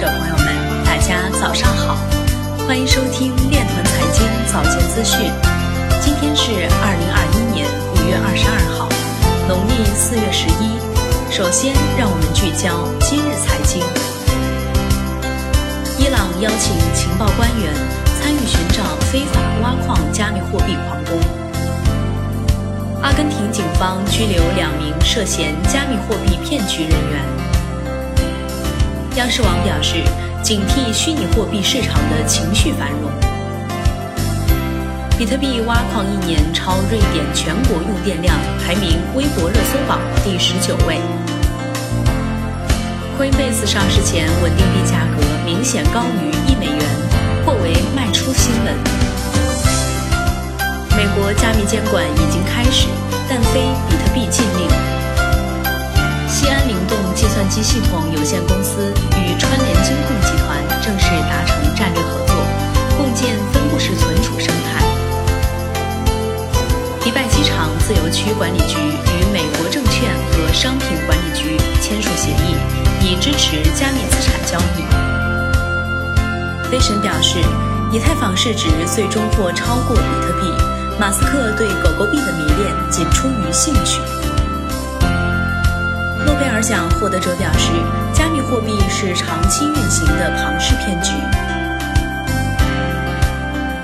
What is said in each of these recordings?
者朋友们，大家早上好，欢迎收听链团财经早间资讯。今天是二零二一年五月二十二号，农历四月十一。首先，让我们聚焦今日财经。伊朗邀请情报官员参与寻找非法挖矿加密货币矿工。阿根廷警方拘留两名涉嫌加密货币骗局人员。央视网表示，警惕虚拟货币市场的情绪繁荣。比特币挖矿一年超瑞典全国用电量，排名微博热搜榜第十九位。Coinbase 上市前稳定币价格明显高于一美元，或为卖出新闻。美国加密监管已经开始，但非比特币禁令。西安灵动计算机系统有限公司川联金控集团正式达成战略合作，共建分布式存储生态。迪拜机场自由区管理局与美国证券和商品管理局签署协议，以支持加密资产交易。飞神表示，以太坊市值最终或超过比特币。马斯克对狗狗币的迷恋仅出于兴趣。贝尔奖获得者表示，加密货币是长期运行的庞氏骗局。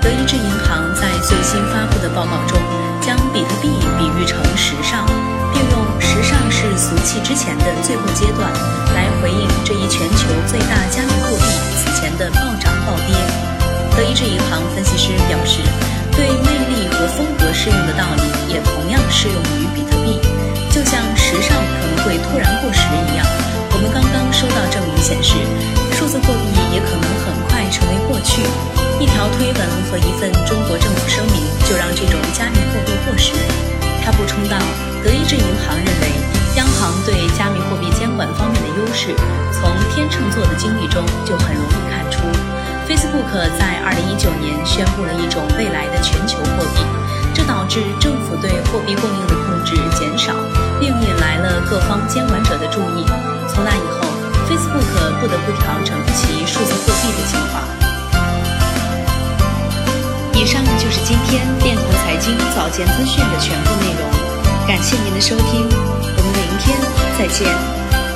德意志银行在最新发布的报告中，将比特币比喻成时尚，并用“时尚是俗气之前的最后阶段”来回应这一全球最大加密货币此前的暴涨暴跌。德意志银行分析师表示，对魅力和风格适用的道理也同样适用于也可能很快成为过去。一条推文和一份中国政府声明就让这种加密货币过时。他补充道，德意志银行认为，央行对加密货币监管方面的优势，从天秤座的经历中就很容易看出。Facebook 在2019年宣布了一种未来的全球货币，这导致政府对货币供应的控制减少。并引来了各方监管者的注意。从那以后不得不调整其数字货币的计划。以上就是今天链团财经早间资讯的全部内容，感谢您的收听，我们明天再见。